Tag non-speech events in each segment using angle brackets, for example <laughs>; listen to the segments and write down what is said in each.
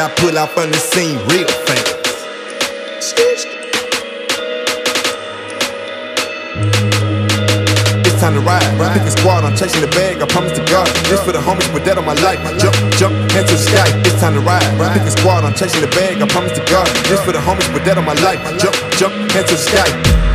I pull out on the scene real fast. It's time to ride. Pick a squad, I'm chasing the bag. I promise to God. This for the homies, but that on my life. Jump, jump, head to the sky. It's time to ride. Pick a squad, I'm chasing the bag. I promise to God. This for the homies, but that on my life. Jump, jump, head to the sky.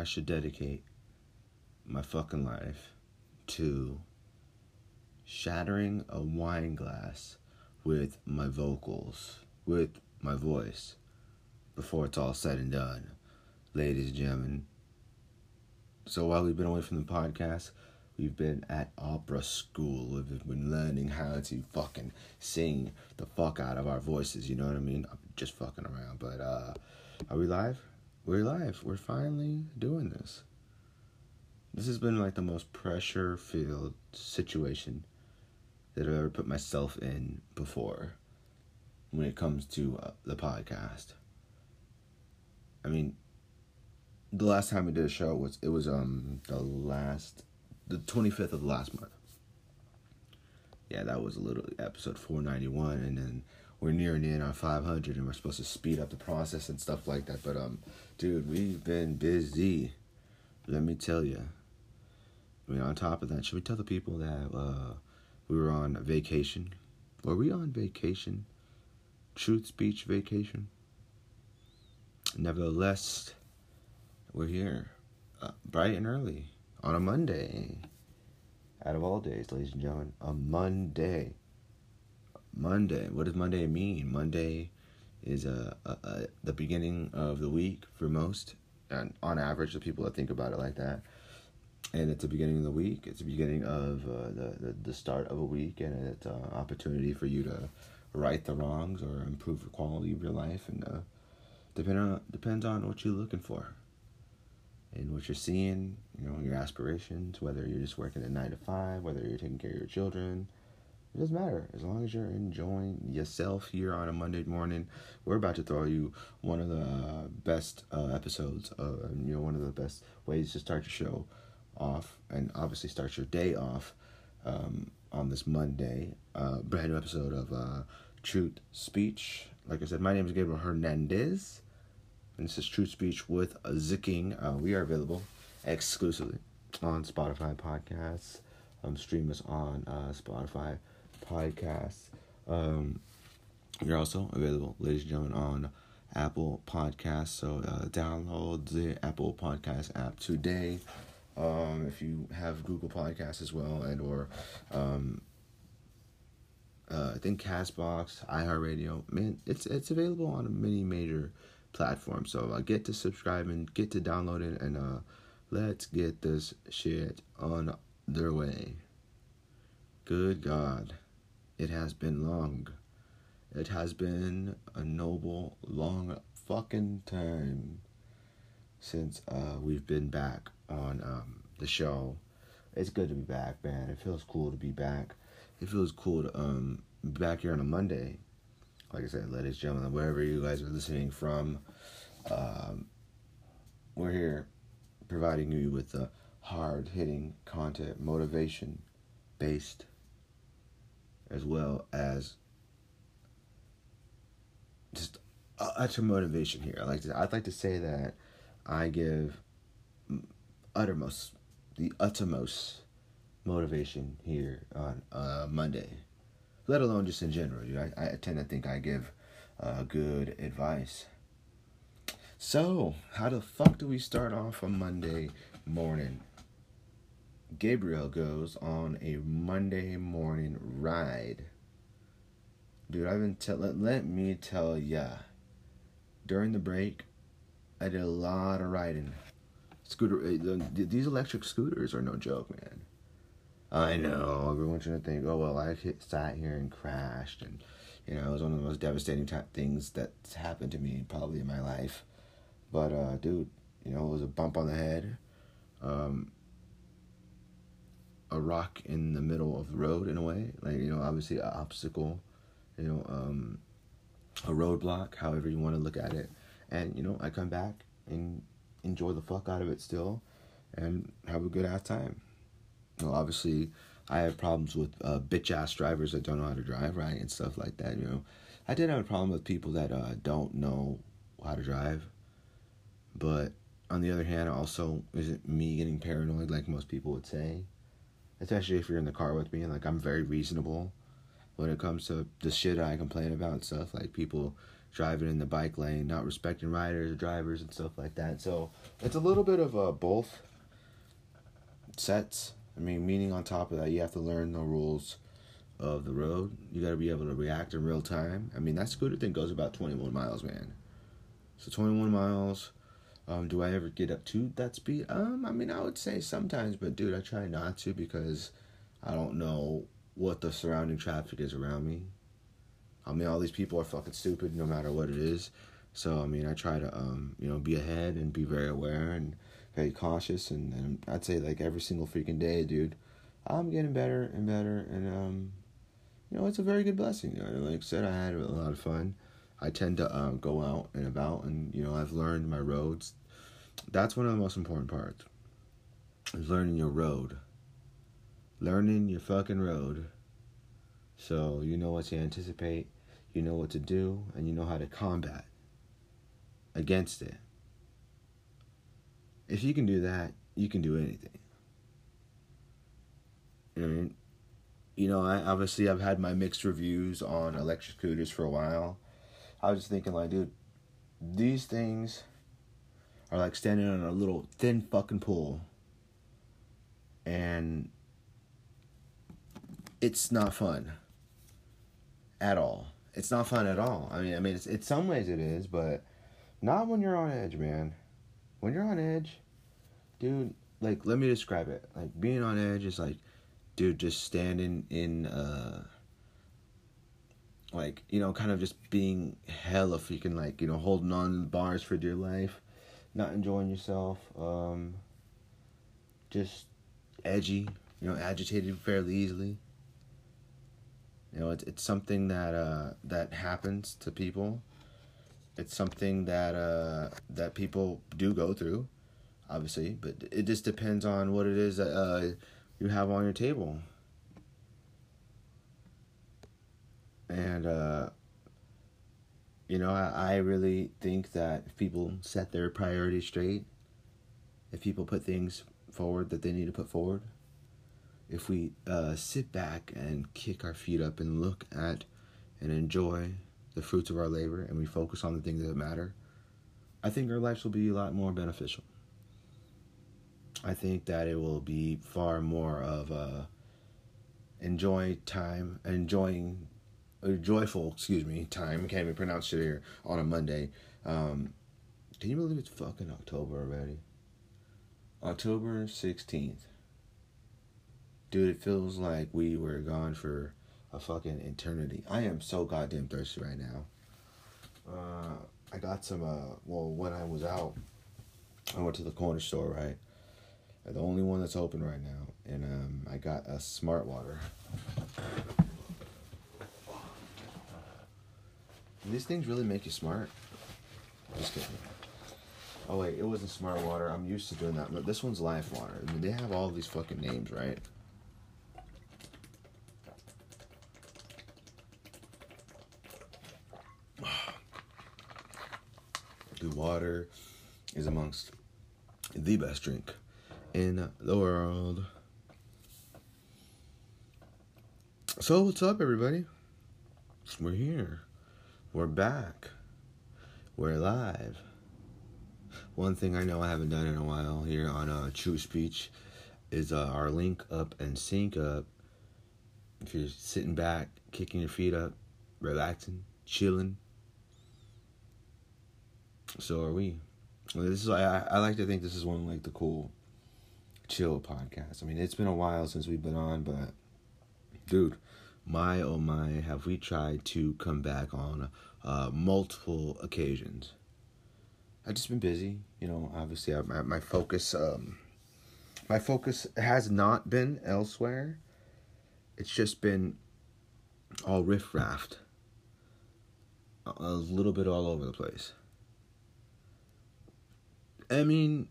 I should dedicate my fucking life to shattering a wine glass with my vocals, with my voice, before it's all said and done, ladies and gentlemen. So while we've been away from the podcast, We've been at opera school. We've been learning how to fucking sing the fuck out of our voices. You know what I mean? I'm just fucking around. But uh, are we live? We're live. We're finally doing this. This has been like the most pressure filled situation that I've ever put myself in before when it comes to uh, the podcast. I mean, the last time we did a show was it was um the last the 25th of last month. Yeah, that was a little episode 491 and then we're nearing in on 500 and we're supposed to speed up the process and stuff like that. But um dude, we've been busy. Let me tell you. I mean, on top of that, should we tell the people that uh we were on vacation? Were we on vacation? Truth speech vacation? Nevertheless, we're here uh, bright and early on a Monday. Out of all days, ladies and gentlemen, a Monday. Monday. What does Monday mean? Monday is a, a, a, the beginning of the week for most, and on average, the people that think about it like that. And it's the beginning of the week. It's the beginning of uh, the, the the start of a week, and it's an opportunity for you to right the wrongs or improve the quality of your life. And uh, depend on depends on what you're looking for and what you're seeing, you know, your aspirations, whether you're just working a nine to five, whether you're taking care of your children, It doesn't matter as long as you're enjoying yourself here on a Monday morning. We're about to throw you one of the best uh, episodes, uh, you know, one of the best ways to start your show off, and obviously start your day off um, on this Monday. Uh, brand new episode of uh, Truth Speech. Like I said, my name is Gabriel Hernandez, and this is Truth Speech with Zicking. We are available exclusively on Spotify podcasts. Um, stream us on Spotify podcasts. Um, you're also available, ladies and gentlemen, on Apple Podcasts. So uh, download the Apple Podcast app today. Um, if you have Google Podcasts as well, and or um, uh, I think Castbox, iHeartRadio, man, it's it's available on many major platforms. So uh, get to subscribe and get to download it, and uh, let's get this shit on their way. Good God. It has been long. It has been a noble, long fucking time since uh, we've been back on um, the show. It's good to be back, man. It feels cool to be back. It feels cool to um, be back here on a Monday. Like I said, ladies and gentlemen, wherever you guys are listening from, um, we're here providing you with the hard hitting content, motivation based as well as just utter motivation here. I like to, I'd like to say that I give uttermost, the uttermost motivation here on uh, Monday, let alone just in general. I, I tend to think I give uh, good advice. So, how the fuck do we start off a Monday morning? Gabriel goes on a Monday morning ride. Dude, I've been tell let, let me tell ya. During the break, I did a lot of riding. Scooter, uh, these electric scooters are no joke, man. I know everyone's gonna think, oh well, I sat here and crashed, and you know it was one of the most devastating type things that's happened to me probably in my life. But uh, dude, you know it was a bump on the head. Um, a rock in the middle of the road in a way, like you know, obviously an obstacle, you know, um, a roadblock, however you want to look at it, and you know, I come back and enjoy the fuck out of it still, and have a good ass time. You know, obviously, I have problems with uh, bitch ass drivers that don't know how to drive right and stuff like that. You know, I did have a problem with people that uh, don't know how to drive, but on the other hand, also isn't me getting paranoid like most people would say especially if you're in the car with me. And like I'm very reasonable when it comes to the shit I complain about and stuff. Like people driving in the bike lane, not respecting riders or drivers and stuff like that. So it's a little bit of a both sets. I mean, meaning on top of that, you have to learn the rules of the road. You got to be able to react in real time. I mean, that scooter thing goes about 21 miles, man. So 21 miles um, do I ever get up to that speed? Um, I mean, I would say sometimes, but dude, I try not to because I don't know what the surrounding traffic is around me. I mean, all these people are fucking stupid no matter what it is. So, I mean, I try to, um, you know, be ahead and be very aware and very cautious. And, and I'd say, like, every single freaking day, dude, I'm getting better and better. And, um, you know, it's a very good blessing. You know, like I said, I had a lot of fun. I tend to uh, go out and about, and you know, I've learned my roads that's one of the most important parts. Is learning your road. Learning your fucking road. So you know what to anticipate, you know what to do, and you know how to combat against it. If you can do that, you can do anything. I you know, I obviously I've had my mixed reviews on electric scooters for a while. I was just thinking like, dude, these things are like standing on a little thin fucking pool. And it's not fun at all. It's not fun at all. I mean, I mean, it's in some ways it is, but not when you're on edge, man. When you're on edge, dude, like let me describe it. Like being on edge is like, dude, just standing in uh like, you know, kind of just being hella freaking like, you know, holding on bars for dear life not enjoying yourself, um, just edgy, you know, agitated fairly easily. You know, it's it's something that uh, that happens to people. It's something that uh, that people do go through, obviously, but it just depends on what it is that uh, you have on your table. And uh, you know, I, I really think that if people set their priorities straight, if people put things forward that they need to put forward, if we uh, sit back and kick our feet up and look at and enjoy the fruits of our labor and we focus on the things that matter, I think our lives will be a lot more beneficial. I think that it will be far more of a enjoy time, enjoying, joyful, excuse me, time. Can't even pronounce it here on a Monday. Um, can you believe it's fucking October already? October 16th. Dude, it feels like we were gone for a fucking eternity. I am so goddamn thirsty right now. Uh, I got some, uh, well, when I was out, I went to the corner store, right? The only one that's open right now. And um, I got a smart water. These things really make you smart. Just kidding. Oh wait, it wasn't smart water. I'm used to doing that. But this one's life water. I mean, they have all these fucking names, right? <sighs> The water is amongst the best drink in the world. So, what's up, everybody? We're here. We're back. We're live. One thing I know I haven't done in a while here on uh, Truth Speech is uh, our link up and sync up. If you're sitting back, kicking your feet up, relaxing, chilling, so are we. This is I, I like to think this is one like the cool chill podcast. I mean, it's been a while since we've been on, but dude, my oh my, have we tried to come back on uh, multiple occasions. I've just been busy, you know. Obviously, I, my my focus, um, my focus has not been elsewhere. It's just been all riff raft, a little bit all over the place. I mean,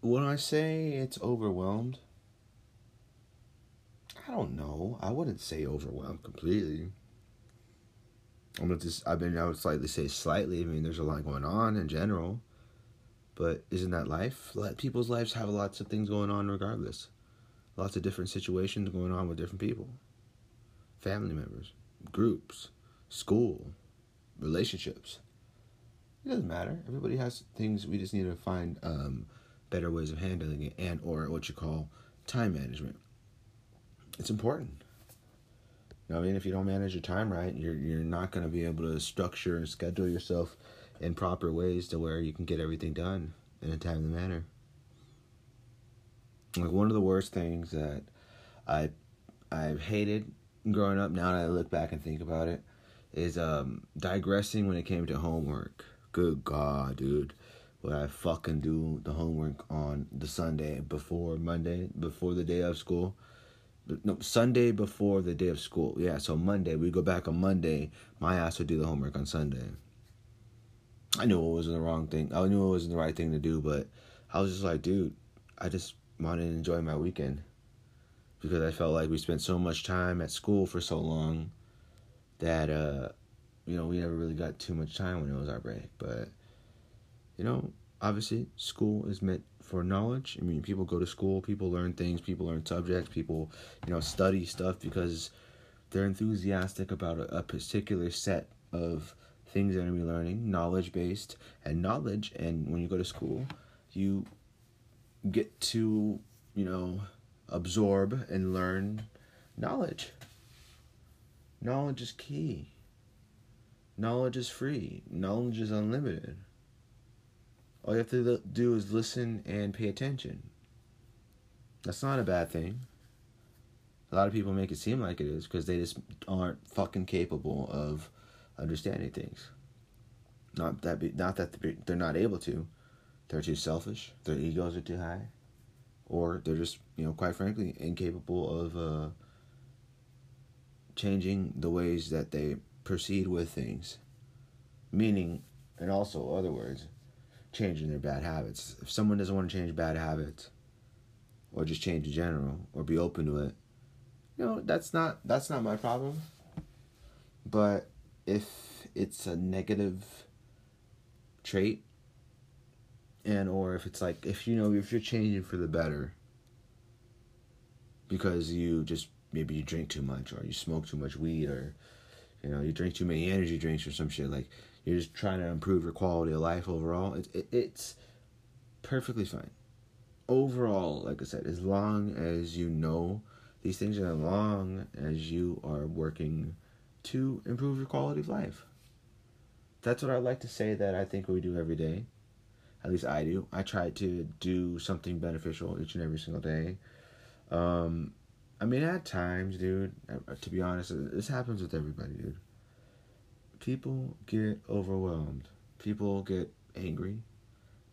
when I say it's overwhelmed, I don't know. I wouldn't say overwhelmed completely. I'm gonna just I've been I would slightly say slightly. I mean there's a lot going on in general. But isn't that life? Let people's lives have lots of things going on regardless. Lots of different situations going on with different people. Family members, groups, school, relationships. It doesn't matter. Everybody has things we just need to find um, better ways of handling it and or what you call time management. It's important. You know, I mean, if you don't manage your time right, you're you're not going to be able to structure and schedule yourself in proper ways to where you can get everything done in a timely manner. Like one of the worst things that I I've hated growing up. Now that I look back and think about it, is um, digressing when it came to homework. Good God, dude. Would I fucking do the homework on the Sunday before Monday, before the day of school? No Sunday before the day of school. Yeah, so Monday we go back on Monday. My ass would do the homework on Sunday. I knew it wasn't the wrong thing. I knew it wasn't the right thing to do, but I was just like, dude, I just wanted to enjoy my weekend because I felt like we spent so much time at school for so long that uh, you know we never really got too much time when it was our break. But you know, obviously, school is meant for knowledge. I mean, people go to school, people learn things, people learn subjects, people, you know, study stuff because they're enthusiastic about a, a particular set of things they're going to be learning, knowledge based, and knowledge. And when you go to school, you get to, you know, absorb and learn knowledge. Knowledge is key. Knowledge is free. Knowledge is unlimited. All you have to do is listen and pay attention. That's not a bad thing. A lot of people make it seem like it is because they just aren't fucking capable of understanding things. Not that be, not that they're not able to. They're too selfish. Their egos are too high, or they're just you know quite frankly incapable of uh, changing the ways that they proceed with things. Meaning, and also other words, changing their bad habits. If someone doesn't want to change bad habits, or just change in general, or be open to it, you know, that's not that's not my problem. But if it's a negative trait, and or if it's like if you know if you're changing for the better because you just maybe you drink too much or you smoke too much weed or you know you drink too many energy drinks or some shit like you're just trying to improve your quality of life overall it, it, it's perfectly fine. Overall like i said as long as you know these things and as long as you are working to improve your quality of life. That's what i like to say that i think we do every day. At least i do. I try to do something beneficial each and every single day. Um, I mean, at times, dude, uh, to be honest, this happens with everybody, dude. People get overwhelmed. People get angry.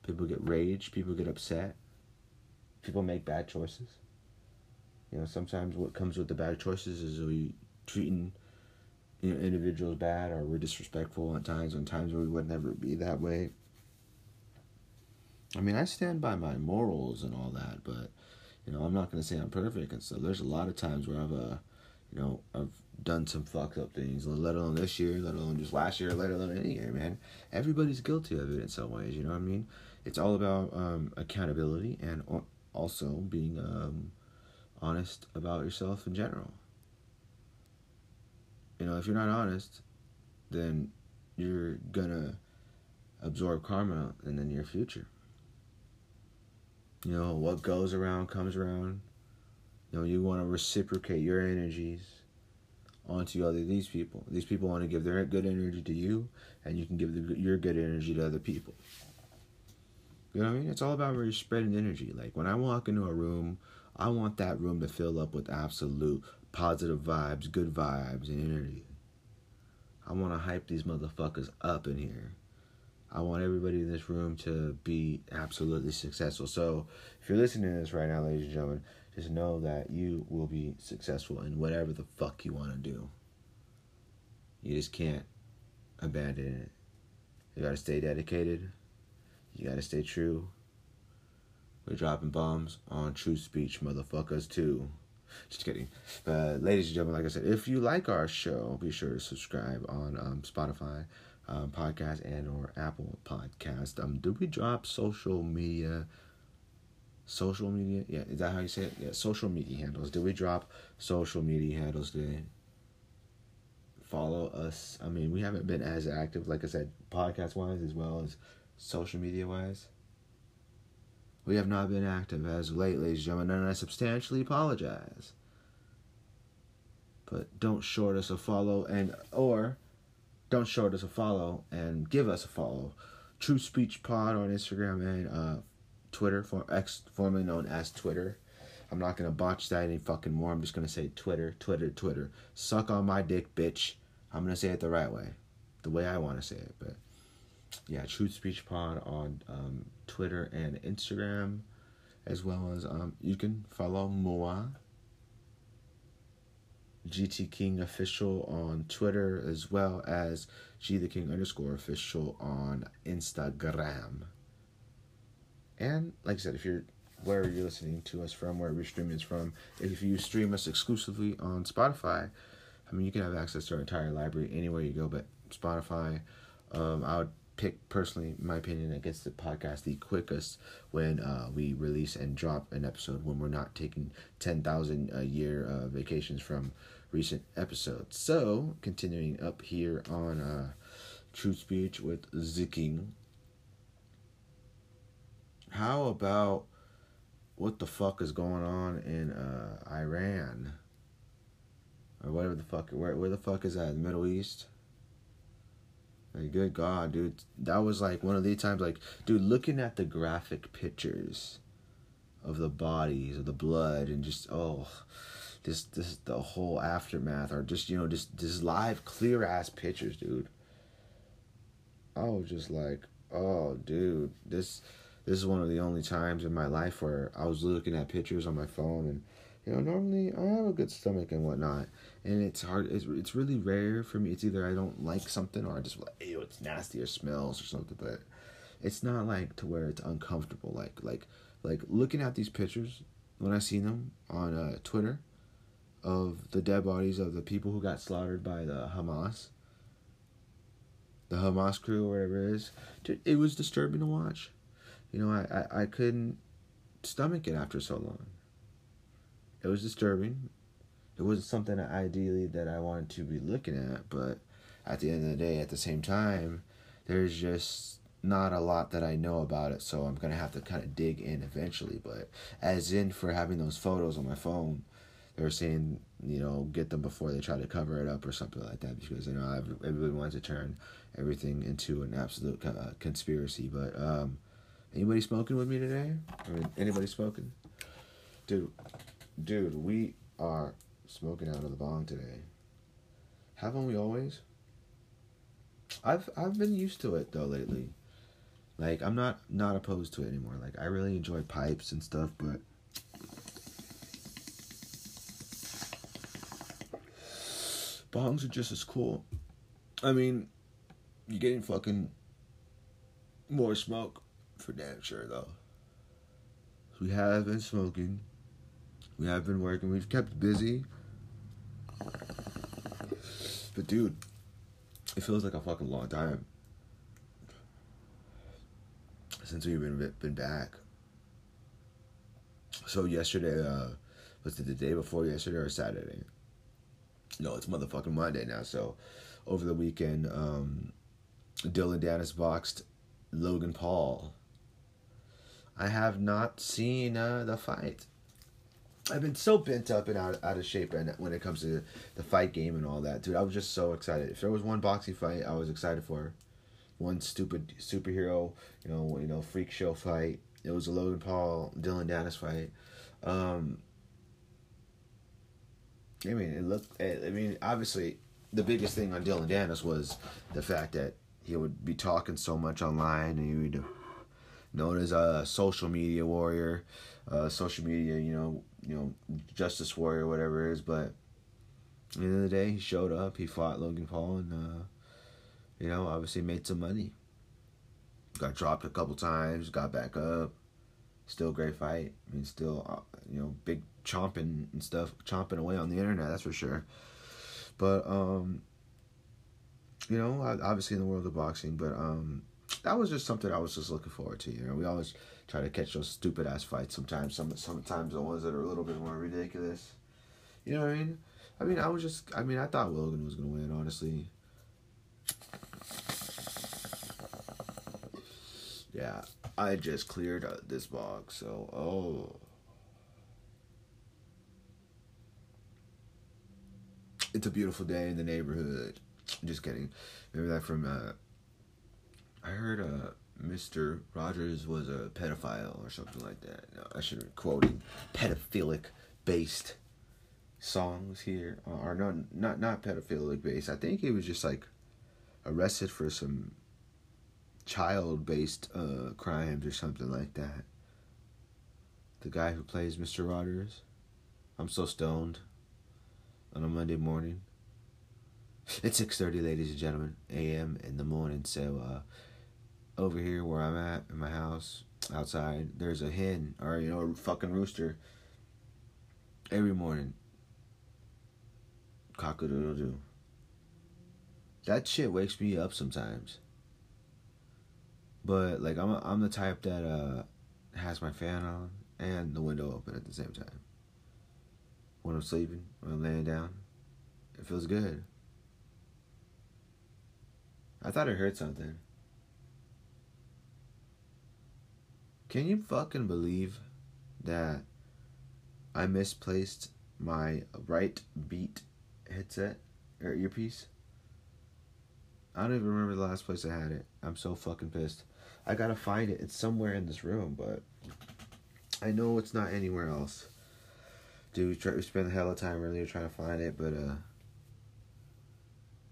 People get rage. People get upset. People make bad choices. You know, sometimes what comes with the bad choices is we treating you know individuals bad or we're disrespectful at times on times where we would never be that way. I mean, I stand by my morals and all that, but you know, I'm not gonna say I'm perfect, and so there's a lot of times where I've, uh, you know, I've done some fucked up things. Let alone this year, let alone just last year, let alone any year, man. Everybody's guilty of it in some ways. You know what I mean? It's all about um, accountability and also being um, honest about yourself in general. You know, if you're not honest, then you're gonna absorb karma in the near future. You know, what goes around comes around. You know, you want to reciprocate your energies onto other these people. These people want to give their good energy to you, and you can give the, your good energy to other people. You know what I mean? It's all about you're spreading energy. Like when I walk into a room, I want that room to fill up with absolute positive vibes, good vibes, and energy. I want to hype these motherfuckers up in here. I want everybody in this room to be absolutely successful. So, if you're listening to this right now, ladies and gentlemen, just know that you will be successful in whatever the fuck you want to do. You just can't abandon it. You gotta stay dedicated. You gotta stay true. We're dropping bombs on true speech, motherfuckers, too. Just kidding. But, ladies and gentlemen, like I said, if you like our show, be sure to subscribe on um, Spotify um, podcast and or Apple Podcast. Um, do we drop social media? Social media, yeah, is that how you say it? Yeah, social media handles. Did we drop social media handles today? Follow us. I mean, we haven't been as active, like I said, podcast wise as well as social media wise. We have not been active as late, ladies and gentlemen, and I substantially apologize. But don't short us a follow and or don't short us a follow and give us a follow. True Speech Pod on Instagram and uh, Twitter, for X, formerly known as Twitter. I'm not gonna botch that any fucking more. I'm just gonna say Twitter, Twitter, Twitter. Suck on my dick, bitch. I'm gonna say it the right way, the way I want to say it. But yeah, Truth Speech Pod on um, Twitter and Instagram, as well as um, you can follow Moa GT King official on Twitter as well as G the King underscore official on Instagram. And like I said, if you're where you're listening to us from, where we're streaming us from, if you stream us exclusively on Spotify, I mean you can have access to our entire library anywhere you go, but Spotify, um, I would pick personally, my opinion, that gets the podcast the quickest when uh, we release and drop an episode when we're not taking ten thousand a year uh, vacations from recent episodes. So continuing up here on uh, Truth Speech with Zicking. How about what the fuck is going on in uh, Iran? Or whatever the fuck, where, where the fuck is that? The Middle East? Like, good God, dude. That was like one of the times, like, dude, looking at the graphic pictures of the bodies, of the blood, and just, oh, this, this, the whole aftermath, or just, you know, just, just live, clear ass pictures, dude. I was just like, oh, dude, this, this is one of the only times in my life where I was looking at pictures on my phone and You know, normally I have a good stomach and whatnot, and it's hard. It's, it's really rare for me. It's either I don't like something or I just like, ew, it's nasty or smells or something. But it's not like to where it's uncomfortable. Like like like looking at these pictures when I see them on uh, Twitter of the dead bodies of the people who got slaughtered by the Hamas, the Hamas crew or whatever it is. It was disturbing to watch. You know, I, I, I couldn't stomach it after so long. It was disturbing. It wasn't something ideally that I wanted to be looking at, but at the end of the day, at the same time, there's just not a lot that I know about it, so I'm gonna have to kind of dig in eventually. But as in for having those photos on my phone, they were saying you know get them before they try to cover it up or something like that because you know everybody wants to turn everything into an absolute uh, conspiracy. But um, anybody smoking with me today? I mean, anybody smoking? Dude, dude, we are smoking out of the bong today. Haven't we always? I've I've been used to it though lately. Like I'm not not opposed to it anymore. Like I really enjoy pipes and stuff, but bongs are just as cool. I mean, you're getting fucking more smoke for damn sure though. We have been smoking. We have been working. We've kept busy. But dude, it feels like a fucking long time since we've been been back. So yesterday, uh, was it the day before yesterday or Saturday? No, it's motherfucking Monday now. So over the weekend, um, Dillon Danis boxed Logan Paul. I have not seen uh, the fight. I've been so bent up and out, out of shape and when it comes to the fight game and all that, dude. I was just so excited. If there was one boxing fight, I was excited for. One stupid superhero, you know, you know, freak show fight. It was a Logan Paul Dillon Danis fight. Um, I mean, it looked. I mean, obviously, the biggest thing on Dillon Danis was the fact that he would be talking so much online, and he would known as a social media warrior, uh, social media, you know, you know, justice warrior, whatever it is. But at the end of the day, he showed up. He fought Logan Paul, and uh, you know, obviously made some money. Got dropped a couple times, got back up. Still great fight. I mean, still, uh, you know, big chomping and stuff, chomping away on the internet. That's for sure. But um, you know, obviously in the world of boxing, but um, that was just something I was just looking forward to. You know, we always try to catch those stupid ass fights. Sometimes, some sometimes the ones that are a little bit more ridiculous. You know what I mean? I mean, I was just. I mean, I thought Logan was gonna win. Honestly. Yeah, I just cleared this box, so oh. It's a beautiful day in the neighborhood. Just kidding. Remember that from uh, I heard uh, Mr. Rogers was a pedophile or something like that. No, I should be quoting pedophilic based songs here, or not not not pedophilic based. I think he was just like arrested for some child based uh, crimes or something like that. The guy who plays Mr. Rogers. I'm so stoned on a Monday morning. It's six thirty, ladies and gentlemen, a.m. in the morning. So uh, over here where I'm at in my house outside, there's a hen or you know a fucking rooster every morning. Cock a doodle doo. That shit wakes me up sometimes. But like I'm a, I'm the type that uh has my fan on and the window open at the same time. When I'm sleeping, when I'm laying down, it feels good. I thought I heard something. Can you fucking believe that I misplaced my right beat headset or earpiece? I don't even remember the last place I had it. I'm so fucking pissed. I gotta find it. It's somewhere in this room, but I know it's not anywhere else. Dude, we, try, we spent a hell of time earlier trying to find it, but uh,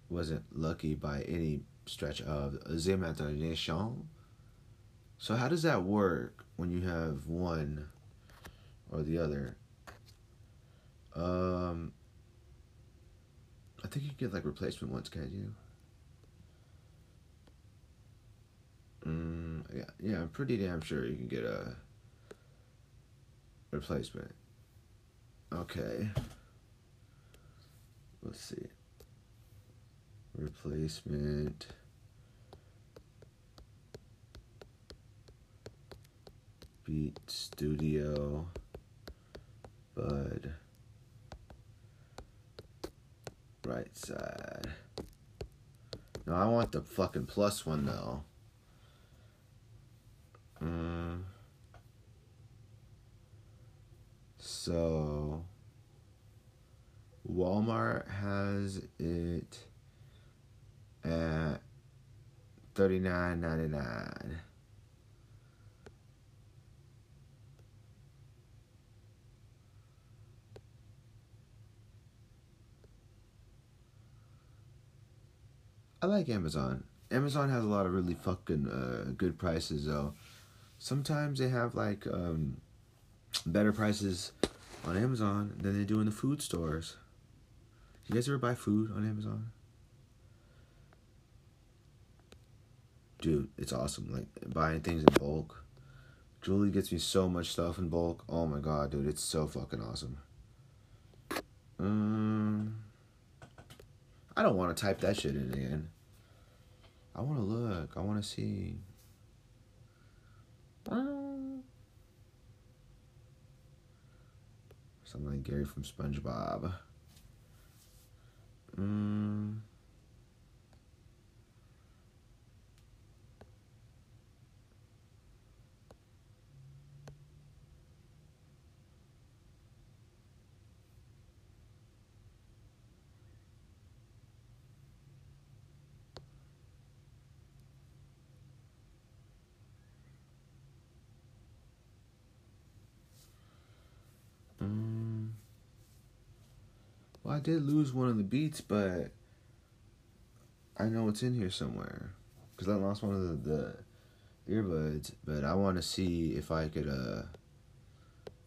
wasn't lucky by any stretch of the imagination. So how does that work when you have one or the other? Um, I think you get like replacement ones, can't you? Mm, yeah, yeah, I'm pretty damn sure you can get a replacement. Okay. Let's see. Replacement. Beat Studio. Bud. Right side. No, I want the fucking plus one though. Mm. So Walmart has it at thirty nine ninety nine. I like Amazon. Amazon has a lot of really fucking uh, good prices though. Sometimes they have like um, better prices on Amazon than they do in the food stores. You guys ever buy food on Amazon? Dude, it's awesome. Like buying things in bulk. Julie gets me so much stuff in bulk. Oh my god, dude, it's so fucking awesome. Um, I don't want to type that shit in again. I want to look. I want to see. Something like Gary from SpongeBob. Mm. I did lose one of the beats, but I know it's in here somewhere. Because I lost one of the, the earbuds, but I want to see if I could uh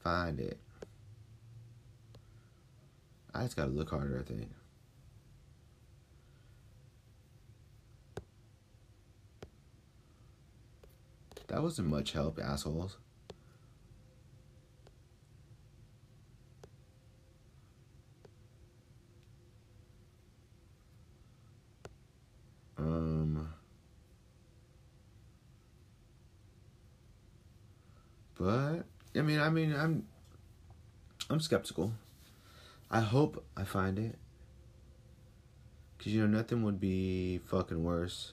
find it. I just gotta look harder, I think. That wasn't much help, assholes. Um, but I mean, I mean, I'm I'm skeptical. I hope I find it. Cause you know nothing would be fucking worse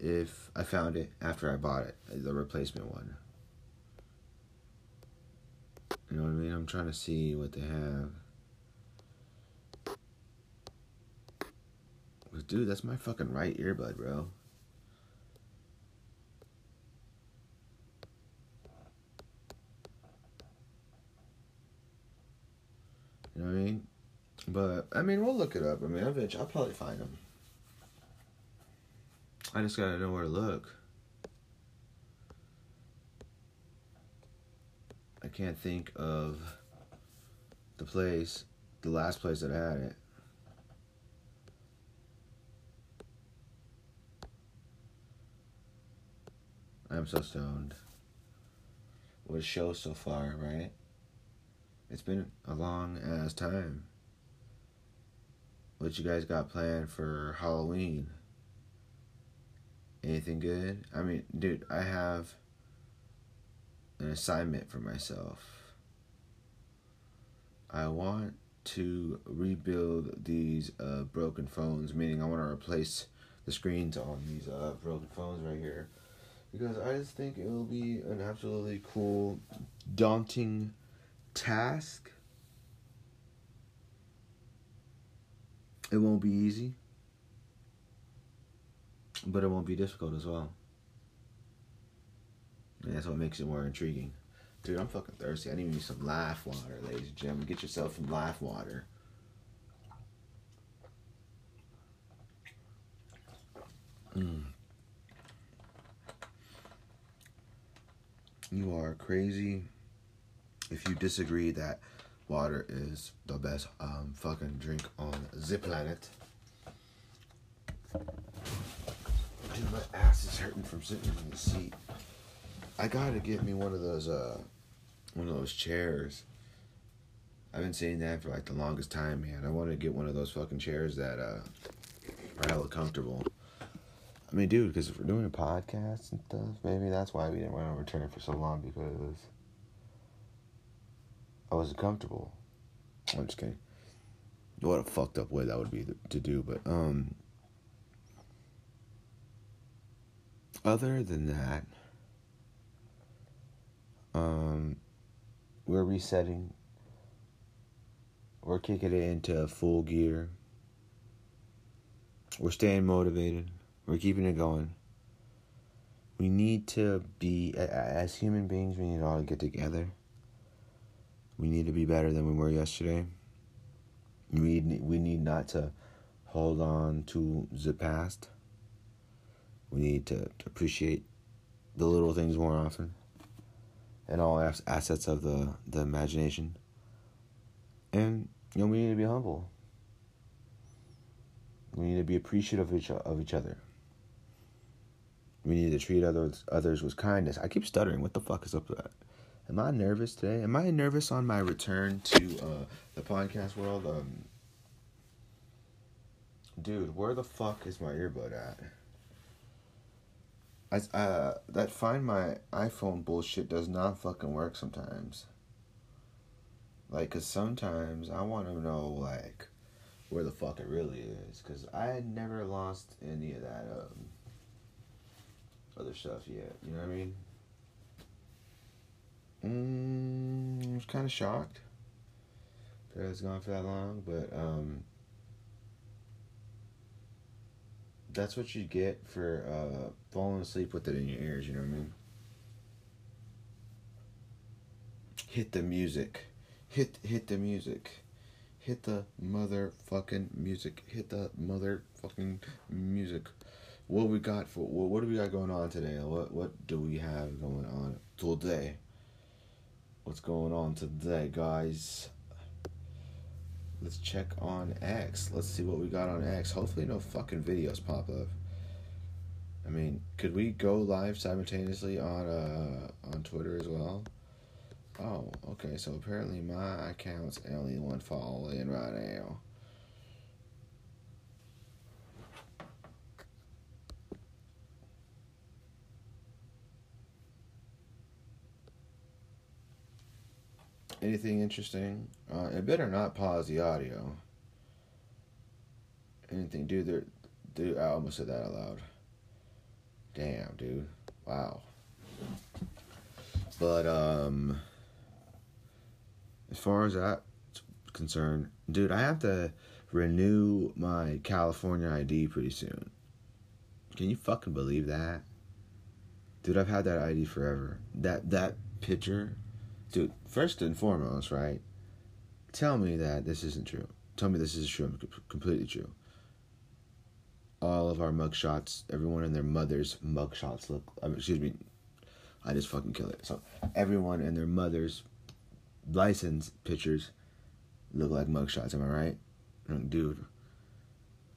if I found it after I bought it, the replacement one. You know what I mean? I'm trying to see what they have. Dude, that's my fucking right earbud, bro. You know what I mean? But I mean, we'll look it up. I mean, eventually, I'll probably find them. I just gotta know where to look. I can't think of the place, the last place that I had it. I'm so stoned. What a show so far, right? It's been a long ass time. What you guys got planned for Halloween? Anything good? I mean, dude, I have an assignment for myself. I want to rebuild these uh, broken phones, meaning I want to replace the screens on these uh, broken phones right here because I just think it will be an absolutely cool, daunting task. It won't be easy, but it won't be difficult as well. And that's what makes it more intriguing. Dude, I'm fucking thirsty. I need me some life water, ladies and gentlemen. Get yourself some life water. You are crazy if you disagree that water is the best um, fucking drink on the planet. Dude, my ass is hurting from sitting in the seat. I gotta get me one of those uh one of those chairs. I've been saying that for like the longest time, man. I want to get one of those fucking chairs that uh are hella comfortable. I mean, dude, because if we're doing a podcast and stuff, maybe that's why we didn't want to return for so long because I wasn't comfortable. I'm just kidding. What a fucked up way that would be to do, but um. Other than that, um, we're resetting. We're kicking it into full gear. We're staying motivated. We're keeping it going. We need to be, as human beings, we need to all get together. We need to be better than we were yesterday. We need, we need not to hold on to the past. We need to, to appreciate the little things more often and all assets of the, the imagination. And, you know, we need to be humble. We need to be appreciative of each, of each other. We need to treat others others with kindness. I keep stuttering. What the fuck is up with that? Am I nervous today? Am I nervous on my return to uh, the podcast world? Um, dude, where the fuck is my earbud at? I uh that find my iPhone bullshit does not fucking work sometimes. Like, cause sometimes I want to know like where the fuck it really is, cause I never lost any of that um other stuff yet. You know what I mean? Mm, I was kind of shocked that it's gone for that long, but um, that's what you get for uh, falling asleep with it in your ears. You know what I mean? Hit the music, hit hit the music, hit the motherfucking music, hit the motherfucking music what we got for what, what do we got going on today? What what do we have going on today? What's going on today, guys? Let's check on X. Let's see what we got on X. Hopefully, no fucking videos pop up. I mean, could we go live simultaneously on uh on Twitter as well? Oh, okay. So apparently my account's only one following right now. Anything interesting? Uh, it better not pause the audio. Anything, dude? There, dude. I almost said that out loud. Damn, dude. Wow. But um, as far as that's concerned, dude, I have to renew my California ID pretty soon. Can you fucking believe that? Dude, I've had that ID forever. That that picture dude, first and foremost, right? Tell me that this isn't true. Tell me this is true, completely true. All of our mugshots, everyone and their mother's mugshots look. Excuse me, I just fucking kill it. So everyone and their mother's license pictures look like mugshots. Am I right, dude?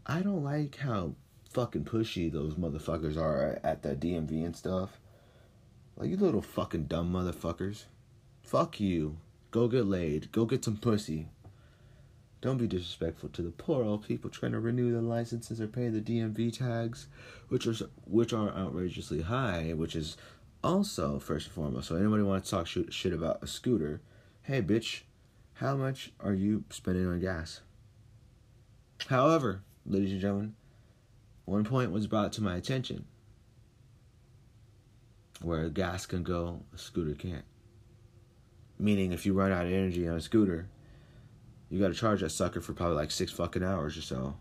I don't like how fucking pushy those motherfuckers are at the DMV and stuff. Like you little fucking dumb motherfuckers. Fuck you. Go get laid. Go get some pussy. Don't be disrespectful to the poor old people trying to renew their licenses or pay the DMV tags, which are which are outrageously high, which is also first and foremost. So anybody want to talk shit about a scooter? Hey, bitch, how much are you spending on gas? However, ladies and gentlemen, one point was brought to my attention where gas can go, a scooter can't. Meaning, if you run out of energy on a scooter, you got to charge that sucker for probably like six fucking hours or so.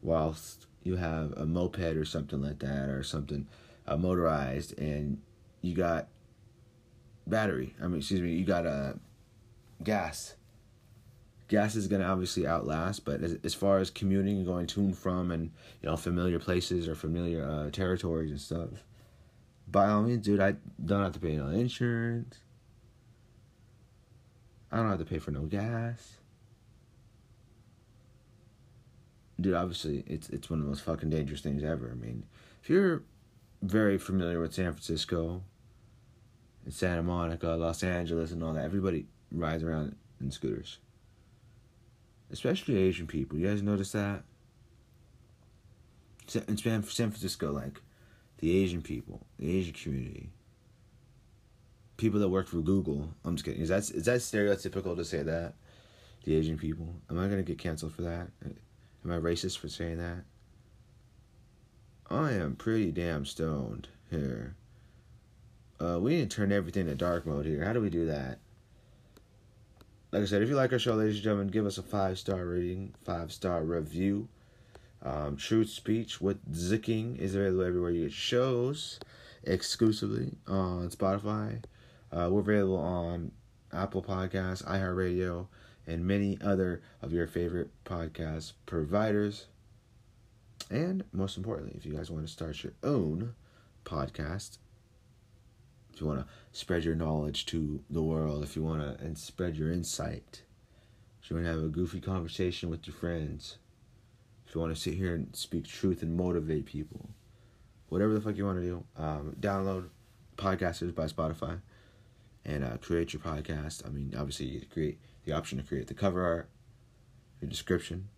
Whilst you have a moped or something like that, or something uh, motorized, and you got battery. I mean, excuse me, you got a uh, gas. Gas is gonna obviously outlast, but as, as far as commuting and going to and from, and you know, familiar places or familiar uh, territories and stuff, by all means, dude, I don't have to pay no insurance. I don't have to pay for no gas. Dude, obviously, it's it's one of the most fucking dangerous things ever. I mean, if you're very familiar with San Francisco, and Santa Monica, Los Angeles, and all that, everybody rides around in scooters. Especially Asian people. You guys notice that? In San Francisco, like the Asian people, the Asian community, people that work for Google. I'm just kidding. Is that is that stereotypical to say that? The Asian people. Am I gonna get canceled for that? Am I racist for saying that? I am pretty damn stoned here. Uh, we need to turn everything to dark mode here. How do we do that? Like I said, if you like our show, ladies and gentlemen, give us a five star rating, five star review. Um, Truth Speech with Zicking is available everywhere you get shows, exclusively on Spotify. Uh, we're available on Apple Podcasts, iHeartRadio, and many other of your favorite podcast providers. And most importantly, if you guys want to start your own podcast, if you want to spread your knowledge to the world, if you want to and spread your insight, if you want to have a goofy conversation with your friends, if you want to sit here and speak truth and motivate people, whatever the fuck you want to do, um, download Podcasters by Spotify and uh, create your podcast. I mean, obviously, you create the option to create the cover art, your description,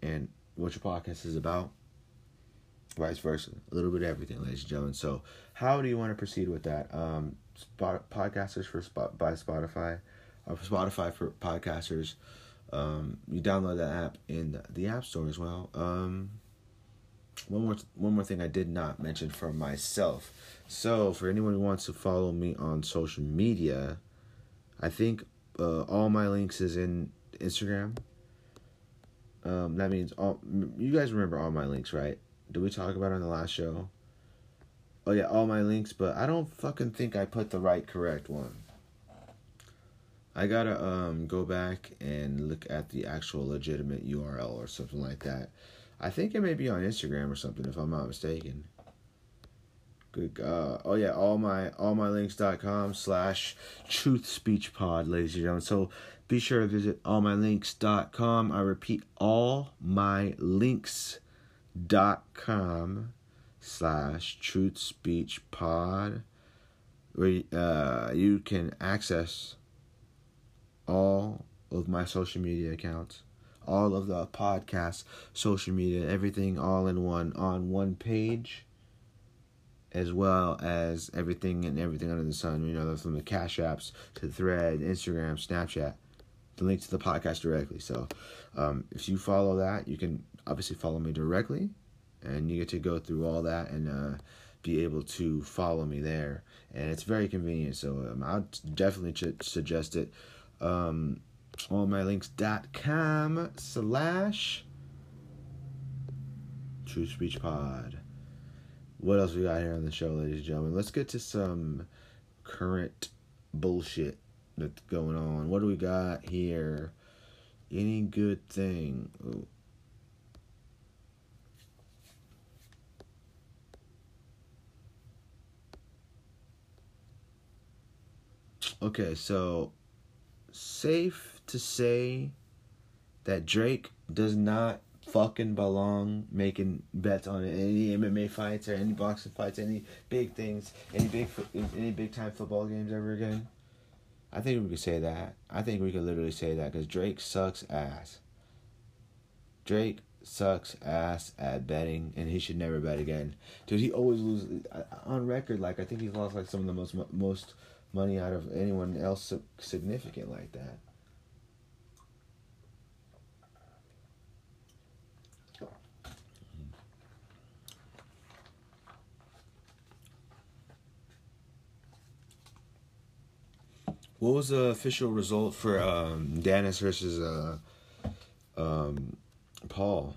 and what your podcast is about. Vice versa, a little bit of everything, ladies and gentlemen. So, how do you want to proceed with that? Um, spot, podcasters for spot by Spotify, or Spotify for podcasters. Um, you download that app in the, the App Store as well. Um, one more one more thing I did not mention for myself. So for anyone who wants to follow me on social media, I think uh, all my links is in Instagram. Um, that means all you guys remember all my links, right? Did we talk about on the last show? Oh yeah, all my links, but I don't fucking think I put the right correct one. I gotta um go back and look at the actual legitimate URL or something like that. I think it may be on Instagram or something if I'm not mistaken. Good uh oh yeah, all my all my links links.com slash truth speech pod, ladies and gentlemen. So be sure to visit all my links allmylinks.com. I repeat all my links.com slash truth speech pod where uh, you can access all of my social media accounts all of the podcasts, social media, everything all in one on one page, as well as everything and everything under the sun. You know, from the Cash Apps to Thread, Instagram, Snapchat, the link to the podcast directly. So, um, if you follow that, you can obviously follow me directly, and you get to go through all that and uh, be able to follow me there. And it's very convenient. So um, I'll definitely ch- suggest it. Um, allmylinks.com slash Truth Speech Pod. What else we got here on the show, ladies and gentlemen? Let's get to some current bullshit that's going on. What do we got here? Any good thing? Ooh. Okay, so safe to say that Drake does not fucking belong making bets on any MMA fights or any boxing fights, any big things, any big any big time football games ever again. I think we could say that. I think we could literally say that because Drake sucks ass. Drake sucks ass at betting, and he should never bet again. Dude, he always loses uh, on record. Like I think he's lost like some of the most most money out of anyone else significant like that. What was the official result for um, Danis versus uh, um, Paul?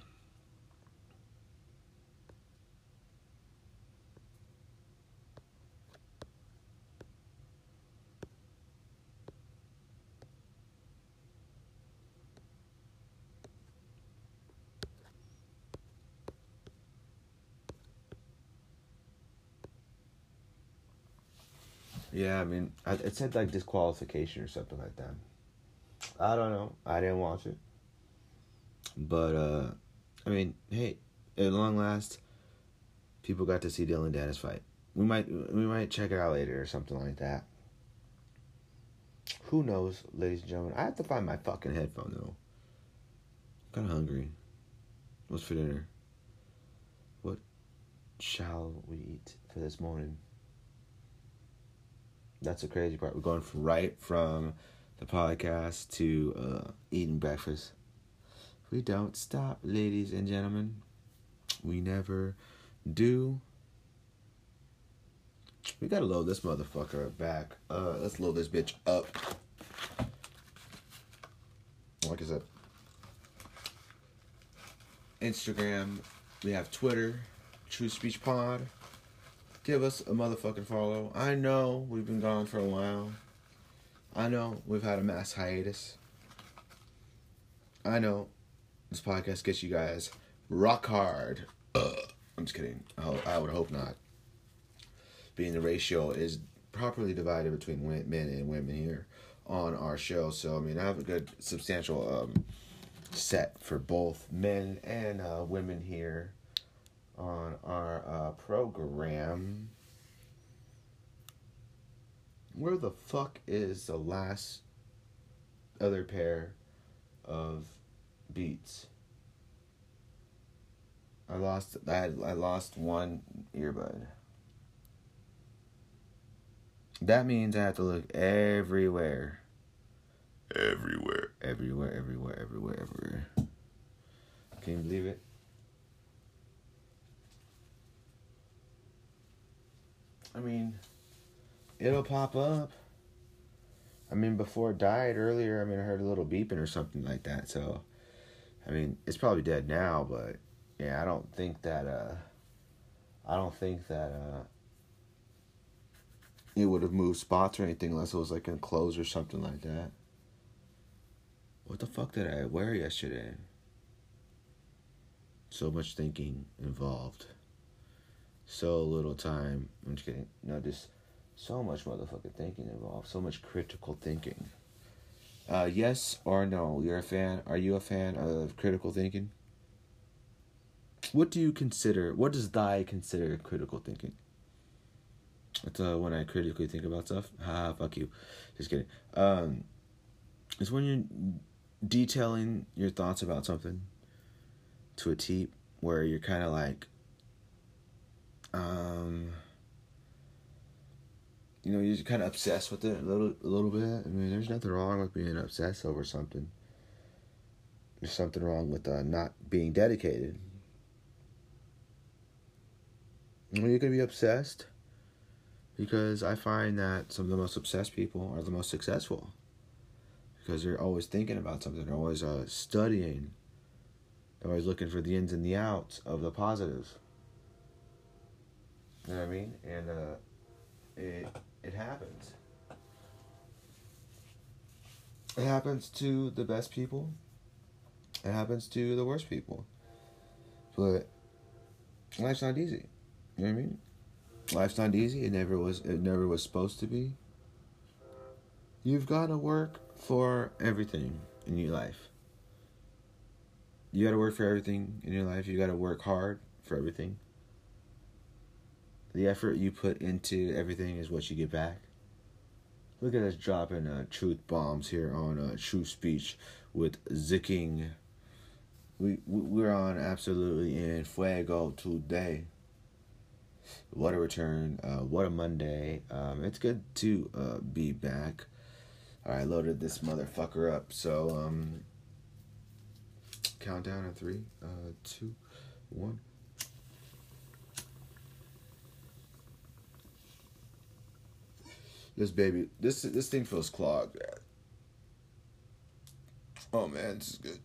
Yeah, I mean, it said like disqualification or something like that. I don't know. I didn't watch it. But uh I mean, hey, at long last, people got to see Dillon Danis fight. We might we might check it out later or something like that. Who knows, ladies and gentlemen? I have to find my fucking headphone though. I'm kinda hungry. What's for dinner? What shall we eat for this morning? That's the crazy part. We're going from right from the podcast to uh, eating breakfast. We don't stop, ladies and gentlemen. We never do. We gotta load this motherfucker back. Uh, let's load this bitch up. Like I said, Instagram. We have Twitter, Truth Speech Pod. Give us a motherfucking follow. I know we've been gone for a while. I know we've had a mass hiatus. I know this podcast gets you guys rock hard. Ugh. <clears throat> I'm just kidding. I, would hope not. Being the ratio is properly divided between men and women here on our show. So, I mean, I have a good substantial um, set for both men and uh, women here on our uh, program. Where the fuck is the last other pair of beats? I lost I had, I lost one earbud. That means I have to look everywhere. Everywhere, everywhere, everywhere, everywhere, everywhere. Can you believe it? I mean, it'll pop up. I mean, before it died earlier, I mean, I heard a little beeping or something like that. So, I mean, it's probably dead now, but yeah, I don't think that, uh, I don't think that, uh, it would have moved spots or anything unless it was like enclosed or something like that. What the fuck did I wear yesterday? So much thinking involved. So little time. I'm just kidding. No, just so much motherfucking thinking involved. So much critical thinking. Uh, yes or no? You're a fan? Are you a fan of critical thinking? What do you consider? What does thy consider critical thinking? That's uh, when I critically think about stuff. Ha, fuck you. Just kidding. Um, it's when you're detailing your thoughts about something to a T, where you're kind of like, um, you know, you're kind of obsessed with it a little, a little bit. I mean, there's nothing wrong with being obsessed over something. There's something wrong with uh, not being dedicated. You know, you can be obsessed because I find that some of the most obsessed people are the most successful because they're always thinking about something, they're always uh, studying, they're always looking for the ins and the outs of the positives. You know what I mean? And uh, it it happens. It happens to the best people. It happens to the worst people. But life's not easy. You know what I mean? Life's not easy. It never was. It never was supposed to be. You've got to work for everything in your life. You got to work for everything in your life. You got to work hard for everything. The effort you put into everything is what you get back. Look at us dropping uh, truth bombs here on uh, Truth Speech with Zicking. We, we we're on absolutely in fuego today. What a return! Uh, what a Monday! Um, it's good to uh, be back. All right, loaded this motherfucker up. So um, countdown in three, uh, two, one. This baby, this this thing feels clogged. Oh man, this is good.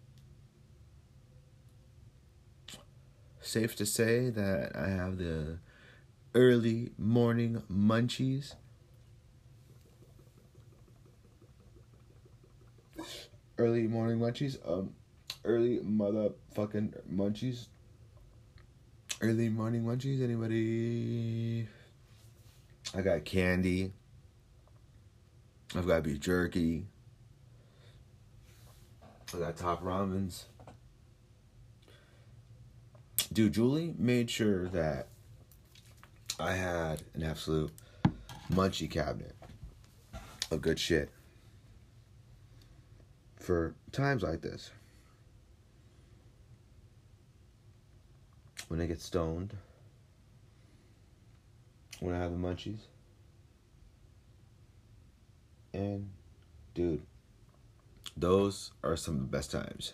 Safe to say that I have the early morning munchies. Early morning munchies. Um, early motherfucking munchies. Early morning munchies. Anybody? I got candy. I've got beef jerky. I got top ramens. Dude, Julie made sure that I had an absolute munchie cabinet of good shit for times like this. When I get stoned, when I have the munchies. And, dude, those are some of the best times.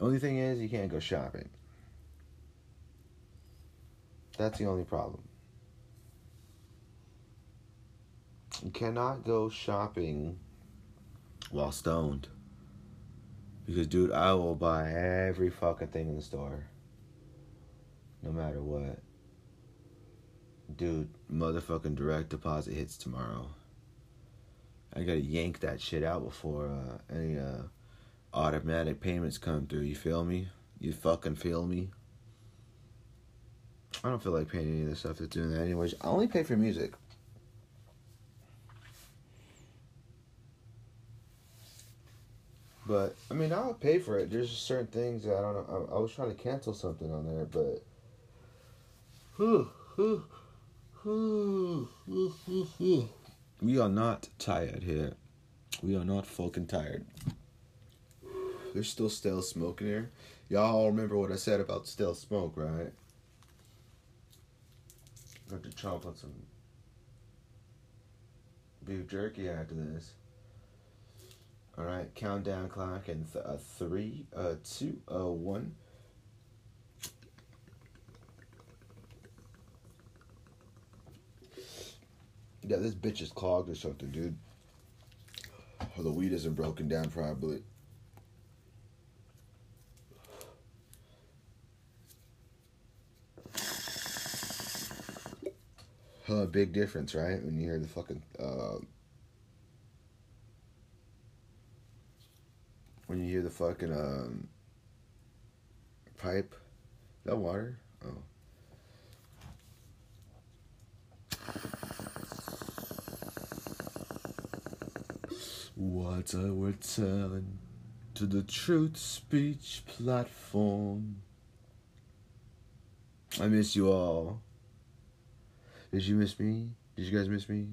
Only thing is, you can't go shopping. That's the only problem. You cannot go shopping while stoned. Because, dude, I will buy every fucking thing in the store. No matter what. Dude, motherfucking direct deposit hits tomorrow. I gotta yank that shit out before uh, any uh, automatic payments come through. You feel me? You fucking feel me? I don't feel like paying any of this stuff that's doing that anyways. I only pay for music. But I mean, I'll pay for it. There's just certain things that I don't know. I, I was trying to cancel something on there, but. We are not tired here. We are not fucking tired. There's still stale smoke in here. Y'all remember what I said about stale smoke, right? Got to chomp on some beef jerky after this. All right, countdown clock in th- uh, three, uh, two, uh, one. Yeah, this bitch is clogged or something, dude. Or the weed isn't broken down probably. Uh, big difference, right? When you hear the fucking uh, when you hear the fucking um, pipe. That water? Oh. What I were telling to the truth speech platform. I miss you all. Did you miss me? Did you guys miss me?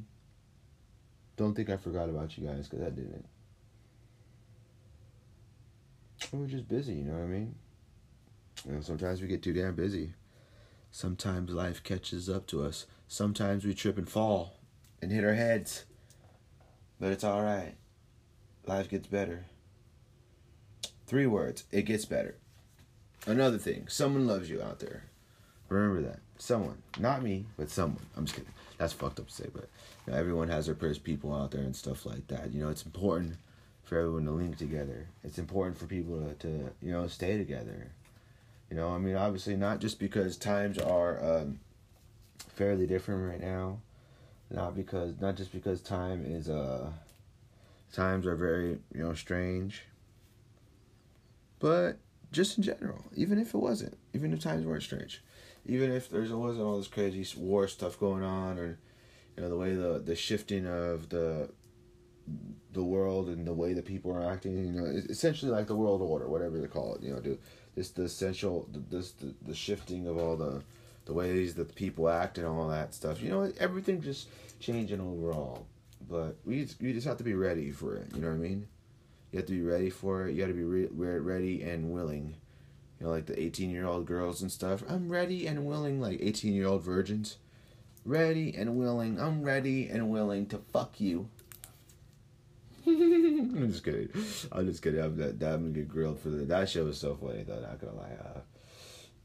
Don't think I forgot about you guys because I didn't. We're just busy, you know what I mean? Know, sometimes we get too damn busy. Sometimes life catches up to us. Sometimes we trip and fall and hit our heads. But it's alright. Life gets better. Three words it gets better. Another thing someone loves you out there. Remember that. Someone. Not me, but someone. I'm just kidding. That's fucked up to say, but you know, everyone has their precious people out there and stuff like that. You know, it's important for everyone to link together. It's important for people to, to you know, stay together. You know, I mean, obviously, not just because times are um, fairly different right now, not because, not just because time is, uh, times are very, you know, strange, but just in general, even if it wasn't, even if times weren't strange, even if there wasn't all this crazy war stuff going on, or you know the way the the shifting of the the world and the way that people are acting, you know, essentially like the world order, whatever they call it, you know, do this the essential this the, the shifting of all the the ways that the people act and all that stuff. You know, everything just changing overall. But we just, we just have to be ready for it. You know what I mean? You have to be ready for it. You got to be re- ready and willing. You know, like the 18 year old girls and stuff. I'm ready and willing, like 18 year old virgins. Ready and willing. I'm ready and willing to fuck you. <laughs> I'm just kidding. I'm just kidding. I'm, that, I'm gonna get grilled for that. That show was so funny though. Not gonna lie. Uh,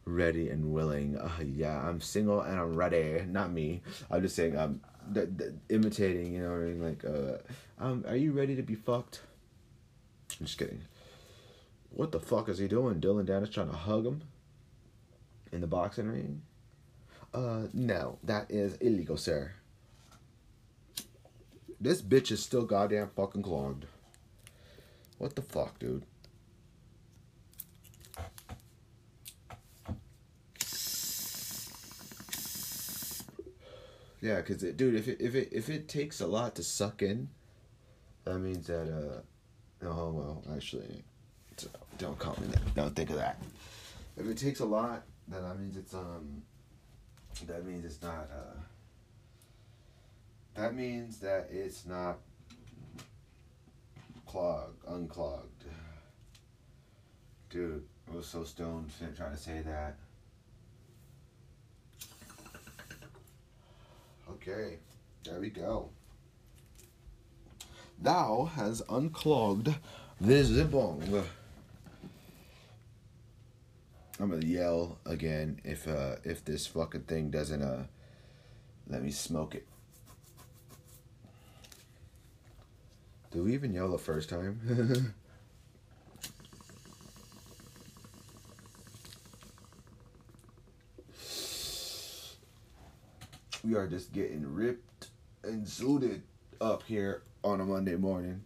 ready and willing. Uh, yeah, I'm single and I'm ready. Not me. I'm just saying. I'm um, imitating. You know what I mean? Like, uh, um, are you ready to be fucked? I'm just kidding. What the fuck is he doing? Dillon Danis trying to hug him in the boxing ring? Uh, no, that is illegal, sir. This bitch is still goddamn fucking clogged. What the fuck, dude? Yeah, cause it, dude, if it if it if it takes a lot to suck in, that means that uh, Oh well, actually, don't call me that. Don't think of that. If it takes a lot, then that means it's um. That means it's not uh. That means that it's not clogged, unclogged. Dude, I was so stoned trying to say that. Okay, there we go. Thou has unclogged this zibong. I'm gonna yell again if uh if this fucking thing doesn't uh let me smoke it. Did we even yell the first time? <laughs> we are just getting ripped and zooted up here on a Monday morning.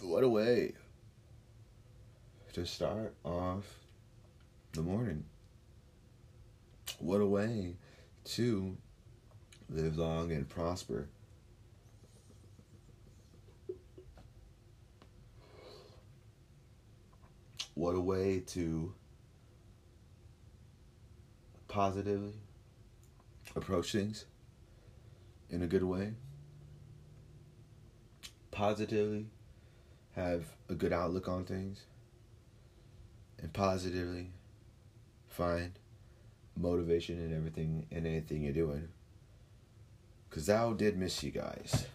What a way to start off the morning. What a way to live long and prosper. What a way to positively approach things in a good way, positively have a good outlook on things, and positively find motivation in everything and anything you're doing. Cause I did miss you guys.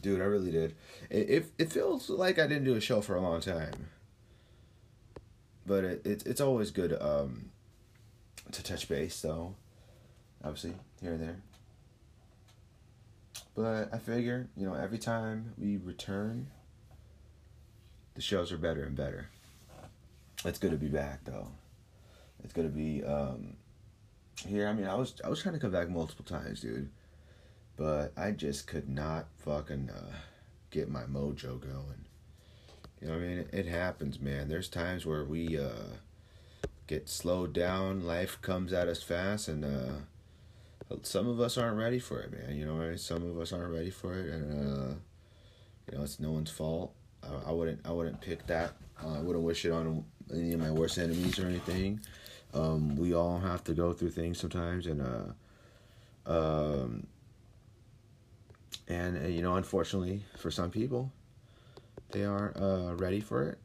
Dude, I really did. It, it, it feels like I didn't do a show for a long time. But it, it it's always good um, to touch base though obviously here and there. But I figure, you know, every time we return, the shows are better and better. It's good to be back though. It's good to be um, here. I mean, I was I was trying to come back multiple times, dude, but I just could not fucking uh, get my mojo going. You know what I mean? It, it happens, man. There's times where we uh, get slowed down. Life comes at us fast, and uh, some of us aren't ready for it, man. You know, some of us aren't ready for it, and uh, you know, it's no one's fault. I, I wouldn't, I wouldn't pick that. Uh, I wouldn't wish it on any of my worst enemies or anything. Um, we all have to go through things sometimes, and uh, um, and uh, you know, unfortunately, for some people, they aren't uh, ready for it,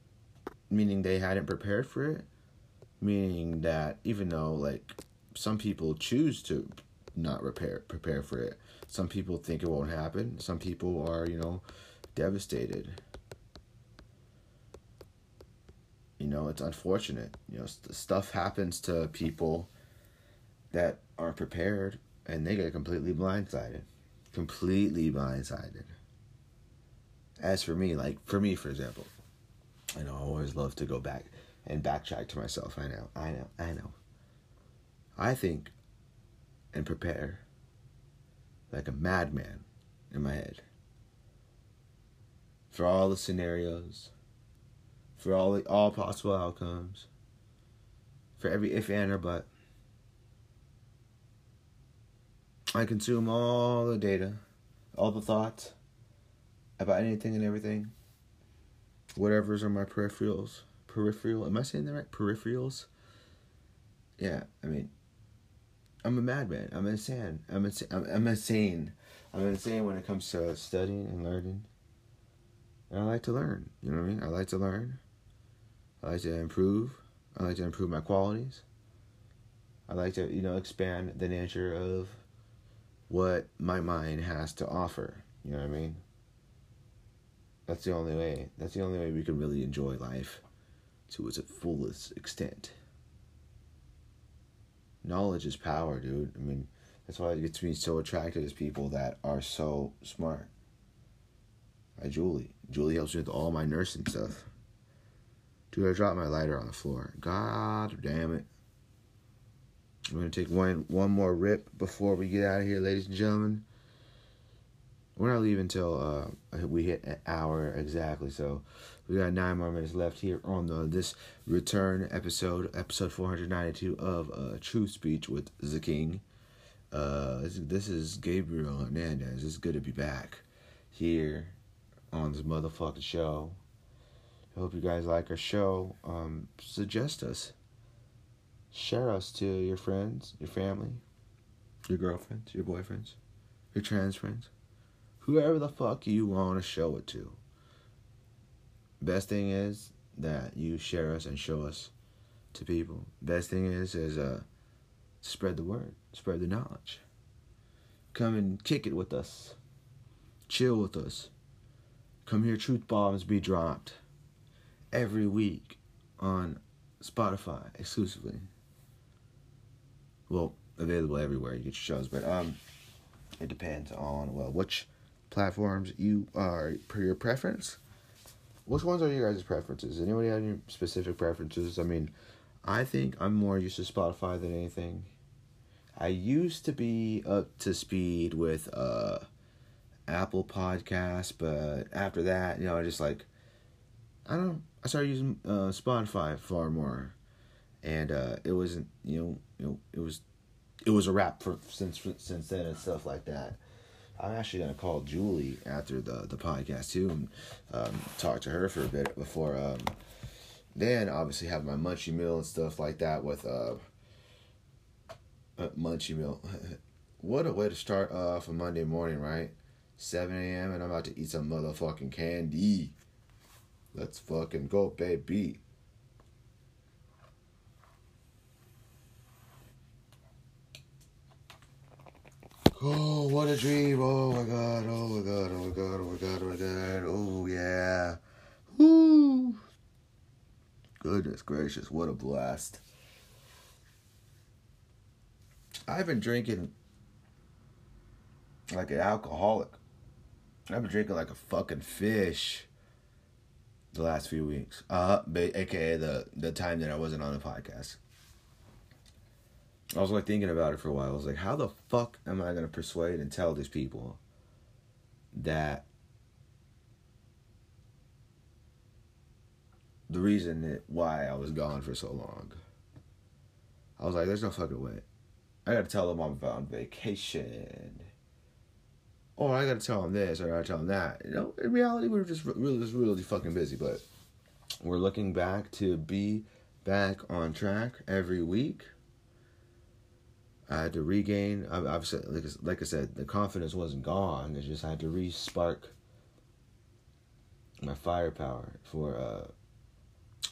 meaning they hadn't prepared for it, meaning that even though like some people choose to not repair prepare for it. Some people think it won't happen. Some people are, you know, devastated. You know, it's unfortunate. You know, st- stuff happens to people that aren't prepared and they get completely blindsided. Completely blindsided. As for me, like for me, for example, I know I always love to go back and backtrack to myself. I know, I know, I know. I think and prepare like a madman in my head for all the scenarios, for all the, all possible outcomes, for every if and or but. I consume all the data, all the thoughts about anything and everything. Whatever's on my peripherals. Peripheral. Am I saying that right? Peripherals? Yeah, I mean, I'm a madman. I'm insane. I'm insane. I'm, insane. I'm insane when it comes to studying and learning. And I like to learn. You know what I mean? I like to learn. I like to improve. I like to improve my qualities. I like to, you know, expand the nature of what my mind has to offer. You know what I mean? That's the only way. That's the only way we can really enjoy life to its fullest extent knowledge is power, dude. I mean, that's why it gets me so attracted to people that are so smart. Like Julie. Julie helps me with all my nursing stuff. Dude, I dropped my lighter on the floor. God damn it. I'm gonna take one one more rip before we get out of here, ladies and gentlemen. We're not leaving until uh, we hit an hour exactly, so we got nine more minutes left here on the this return episode, episode 492 of uh, Truth Speech with the King. Uh, this, this is Gabriel Hernandez. It's good to be back here on this motherfucking show. I hope you guys like our show. Um, suggest us. Share us to your friends, your family, your girlfriends, your boyfriends, your trans friends, whoever the fuck you want to show it to. Best thing is that you share us and show us to people. Best thing is is uh spread the word, spread the knowledge. Come and kick it with us. Chill with us. Come here, truth bombs be dropped every week on Spotify exclusively. Well, available everywhere you get your shows, but um, it depends on well which platforms you are per your preference. Which ones are your guys' preferences? Anybody have any specific preferences? I mean, I think I'm more used to Spotify than anything. I used to be up to speed with uh Apple Podcasts, but after that, you know, I just like I don't know, I started using uh, Spotify far more, and uh, it wasn't you know you know it was it was a wrap for since since then and stuff like that. I'm actually gonna call Julie after the the podcast too and um, talk to her for a bit before um, then obviously have my munchie meal and stuff like that with uh, uh munchie meal. <laughs> what a way to start off a Monday morning, right? 7 a.m. and I'm about to eat some motherfucking candy. Let's fucking go, baby. Oh, what a dream. Oh my god, oh my god, oh my god, oh my god, oh my god. Oh yeah. Woo. Goodness gracious, what a blast. I've been drinking like an alcoholic. I've been drinking like a fucking fish the last few weeks. Uh, aka the the time that I wasn't on the podcast. I was like thinking about it for a while. I was like, how the fuck am I gonna persuade and tell these people that the reason that why I was gone for so long? I was like, there's no fucking way. I gotta tell them I'm on vacation or I gotta tell them this, or I gotta tell them that. You know, in reality, we are just really, just really fucking busy. But we're looking back to be back on track every week. I had to regain. Obviously, like, like I said, the confidence wasn't gone. It just had to re-spark my firepower for uh,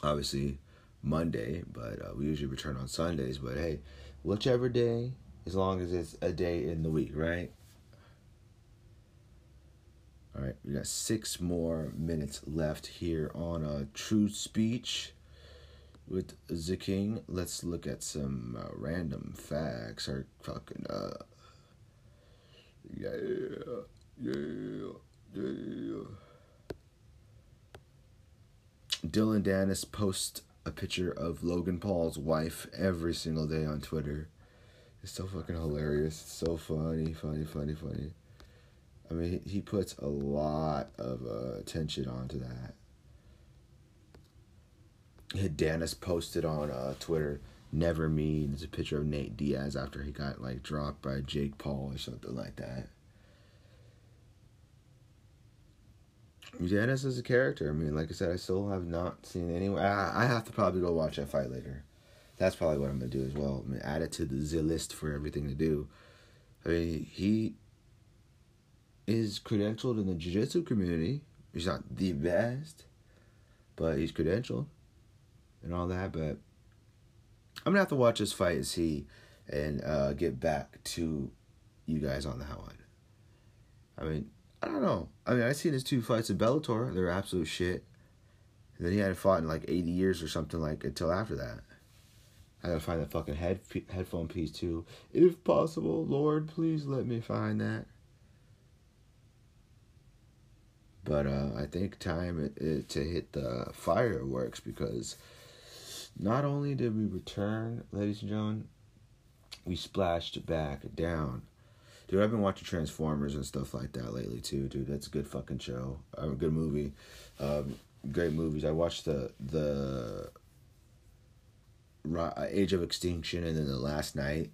obviously Monday, but uh, we usually return on Sundays. But hey, whichever day, as long as it's a day in the week, right? All right, we got six more minutes left here on a uh, Truth Speech with the King. Let's look at some uh, random facts. Or fucking uh, yeah, yeah, yeah. Dillon Danis posts a picture of Logan Paul's wife every single day on Twitter. It's so fucking hilarious. It's so funny, funny, funny, funny. I mean, he puts a lot of uh, attention onto that. Danis posted on uh, Twitter, never mean. It's a picture of Nate Diaz after he got like dropped by Jake Paul or something like that. Danis is a character. I mean, like I said, I still have not seen anyone. I, I have to probably go watch that fight later. That's probably what I'm gonna do as well. I mean, add it to the Z list for everything to do. I mean, he is credentialed in the jiu-jitsu community. He's not the best, but he's credentialed and all that. But I'm gonna have to watch this fight and see and uh, get back to you guys on that one. I mean, I don't know. I mean, I seen his two fights in Bellator. They're absolute shit. And then he hadn't fought in like 80 years or something like until after that. I gotta find that fucking head headphone piece too. If possible, Lord, please let me find that. But uh, I think time it, it, to hit the fireworks because not only did we return, ladies and gentlemen, we splashed back down. Dude, I've been watching Transformers and stuff like that lately too, dude. That's a good fucking show. A good movie. Um, great movies. I watched the the Age of Extinction and then the Last Knight,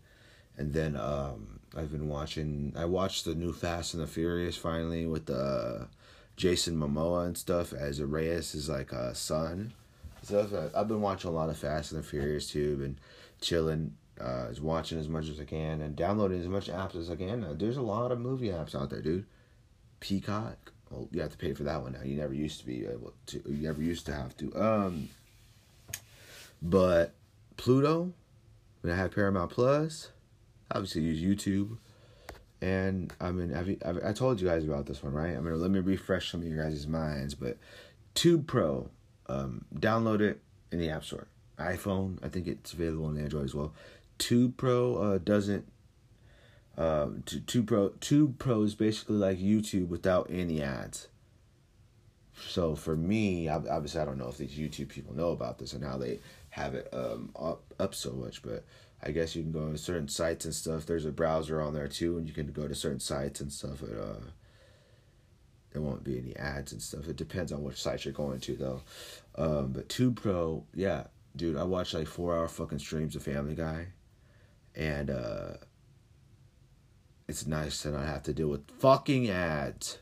and then um, I've been watching. I watched the new Fast and the Furious finally with the Jason Momoa and stuff as Reyes is like a son. Stuff. I've been watching a lot of Fast and the Furious too, and chilling, uh, watching as much as I can, and downloading as much apps as I can. There's a lot of movie apps out there, dude. Peacock. Well, you have to pay for that one now. You never used to be able to. You never used to have to. Um. But Pluto, when I have Paramount Plus, obviously use YouTube. And I mean, I've, I've, i told you guys about this one, right? I mean, let me refresh some of your guys' minds. But Tube Pro, um, download it in the App Store. iPhone, I think it's available on Android as well. Tube Pro uh, doesn't. Uh, Tube Pro Tube Pro is basically like YouTube without any ads. So for me, obviously, I don't know if these YouTube people know about this and how they have it um, up up so much, but I guess you can go to certain sites and stuff. There's a browser on there too, and you can go to certain sites and stuff. Uh, there won't be any ads and stuff. It depends on which site you're going to though. Um, but Tube Pro, yeah, dude, I watch like four hour fucking streams of Family Guy, and uh, it's nice to not have to deal with fucking ads.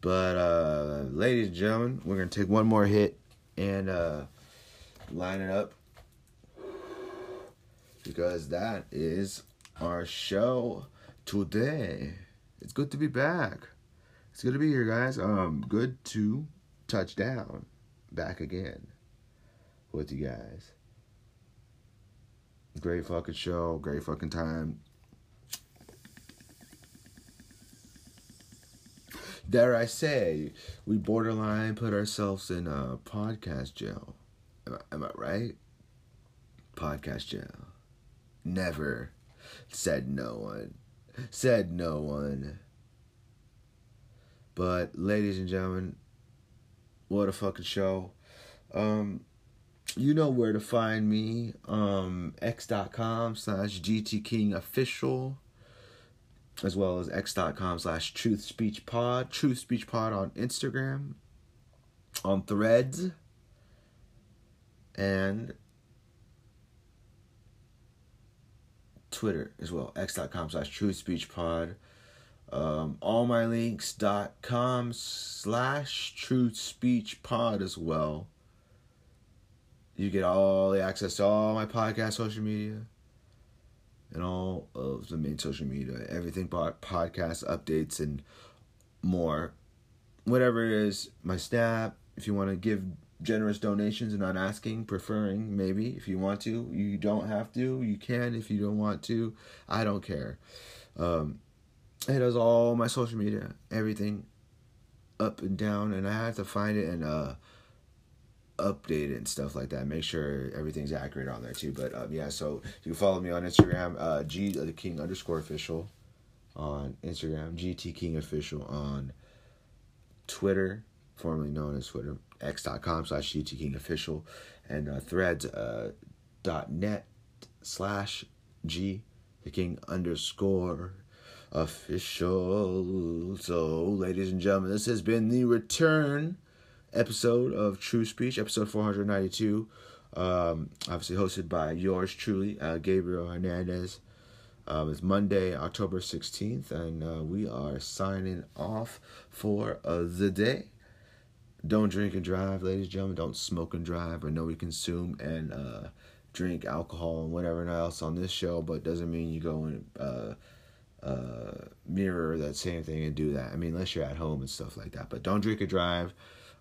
But uh, ladies and gentlemen, we're gonna take one more hit and uh, line it up because that is our show today. It's good to be back. It's good to be here, guys. Um, good to touch down back again with you guys. Great fucking show, great fucking time. Dare I say, we borderline put ourselves in a podcast jail. Am I, am I right? Podcast jail. Never. Said no one. Said no one. But, ladies and gentlemen, what a fucking show. Um, you know where to find me. Um, x.com slash GT King official. As well as x.com slash truth speech pod. Truth speech pod on Instagram. On threads. And Twitter as well, x.com slash truth speech pod. Um, allmylinks.com slash truth speech pod as well. You get all the access to all my podcast social media and all of the main social media, everything podcast updates and more. Whatever it is, my snap, if you want to give generous donations and not asking, preferring maybe if you want to. You don't have to. You can if you don't want to. I don't care. Um, it does all my social media, everything up and down, and I have to find it and uh, update it and stuff like that. Make sure everything's accurate on there too. But um, yeah, so you can follow me on Instagram, uh, G the King underscore official on Instagram, GT King official on Twitter, formerly known as Twitter, x.com slash GT official, and uh, threads uh, slash G the King underscore official. So, ladies and gentlemen, this has been the return episode of Truth Speech, episode 492. Um, obviously hosted by yours truly, uh, Gabriel Hernandez. Um, it's Monday, October 16th, and uh, we are signing off for uh, the day. Don't drink and drive, ladies and gentlemen. Don't smoke and drive. I know we consume and uh, drink alcohol and whatever else on this show, but doesn't mean you go and uh, uh, mirror that same thing and do that. I mean, unless you're at home and stuff like that. But don't drink and drive.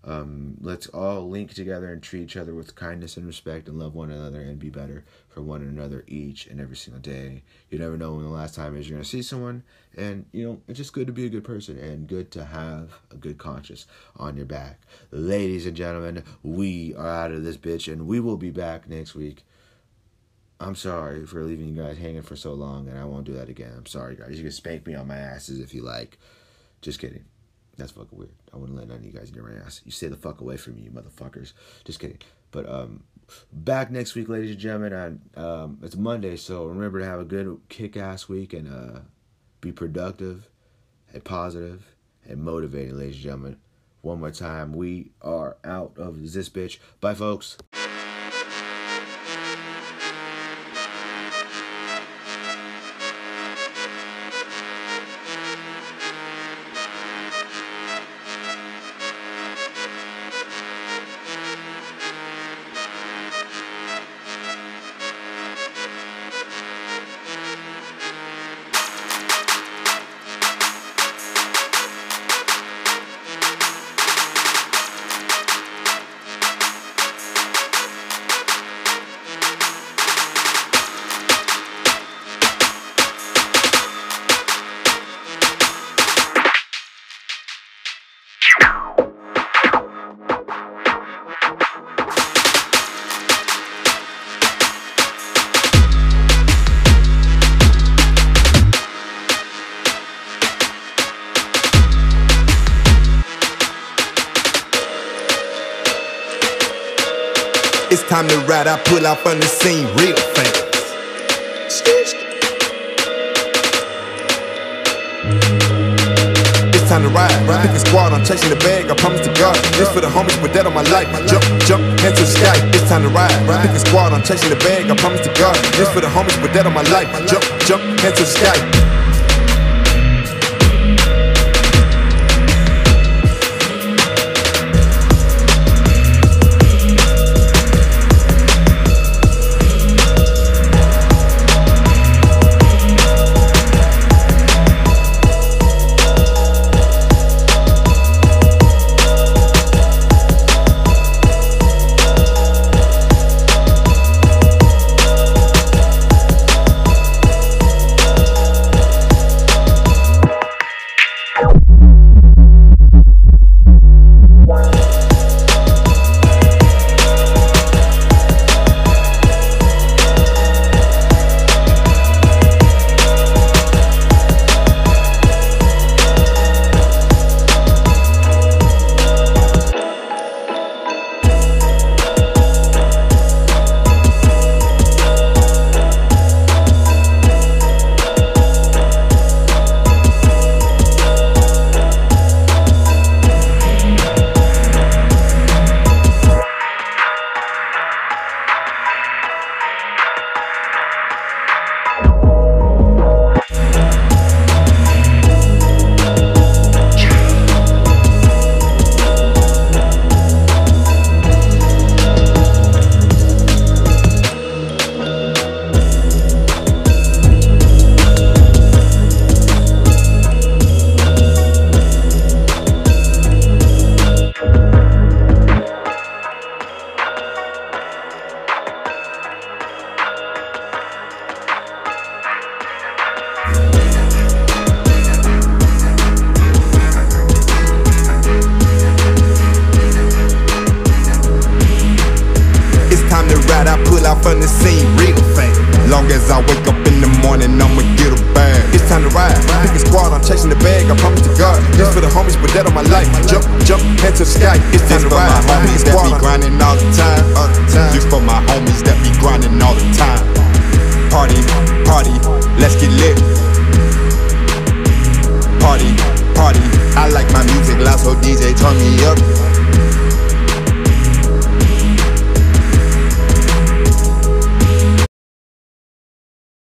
Um, let's all link together and treat each other with kindness and respect and love one another and be better for one another each and every single day. You never know when the last time is you're going to see someone. And, you know, it's just good to be a good person and good to have a good conscience on your back. Ladies and gentlemen, we are out of this bitch and we will be back next week. I'm sorry for leaving you guys hanging for so long and I won't do that again. I'm sorry, guys. You can spank me on my asses if you like. Just kidding. That's fucking weird. I wouldn't let none of you guys near my ass. You stay the fuck away from me, you motherfuckers. Just kidding. But um, back next week, ladies and gentlemen. And um, it's Monday, so remember to have a good kick-ass week and uh, be productive and positive and motivating, ladies and gentlemen. One more time, we are out of this bitch. Bye, folks.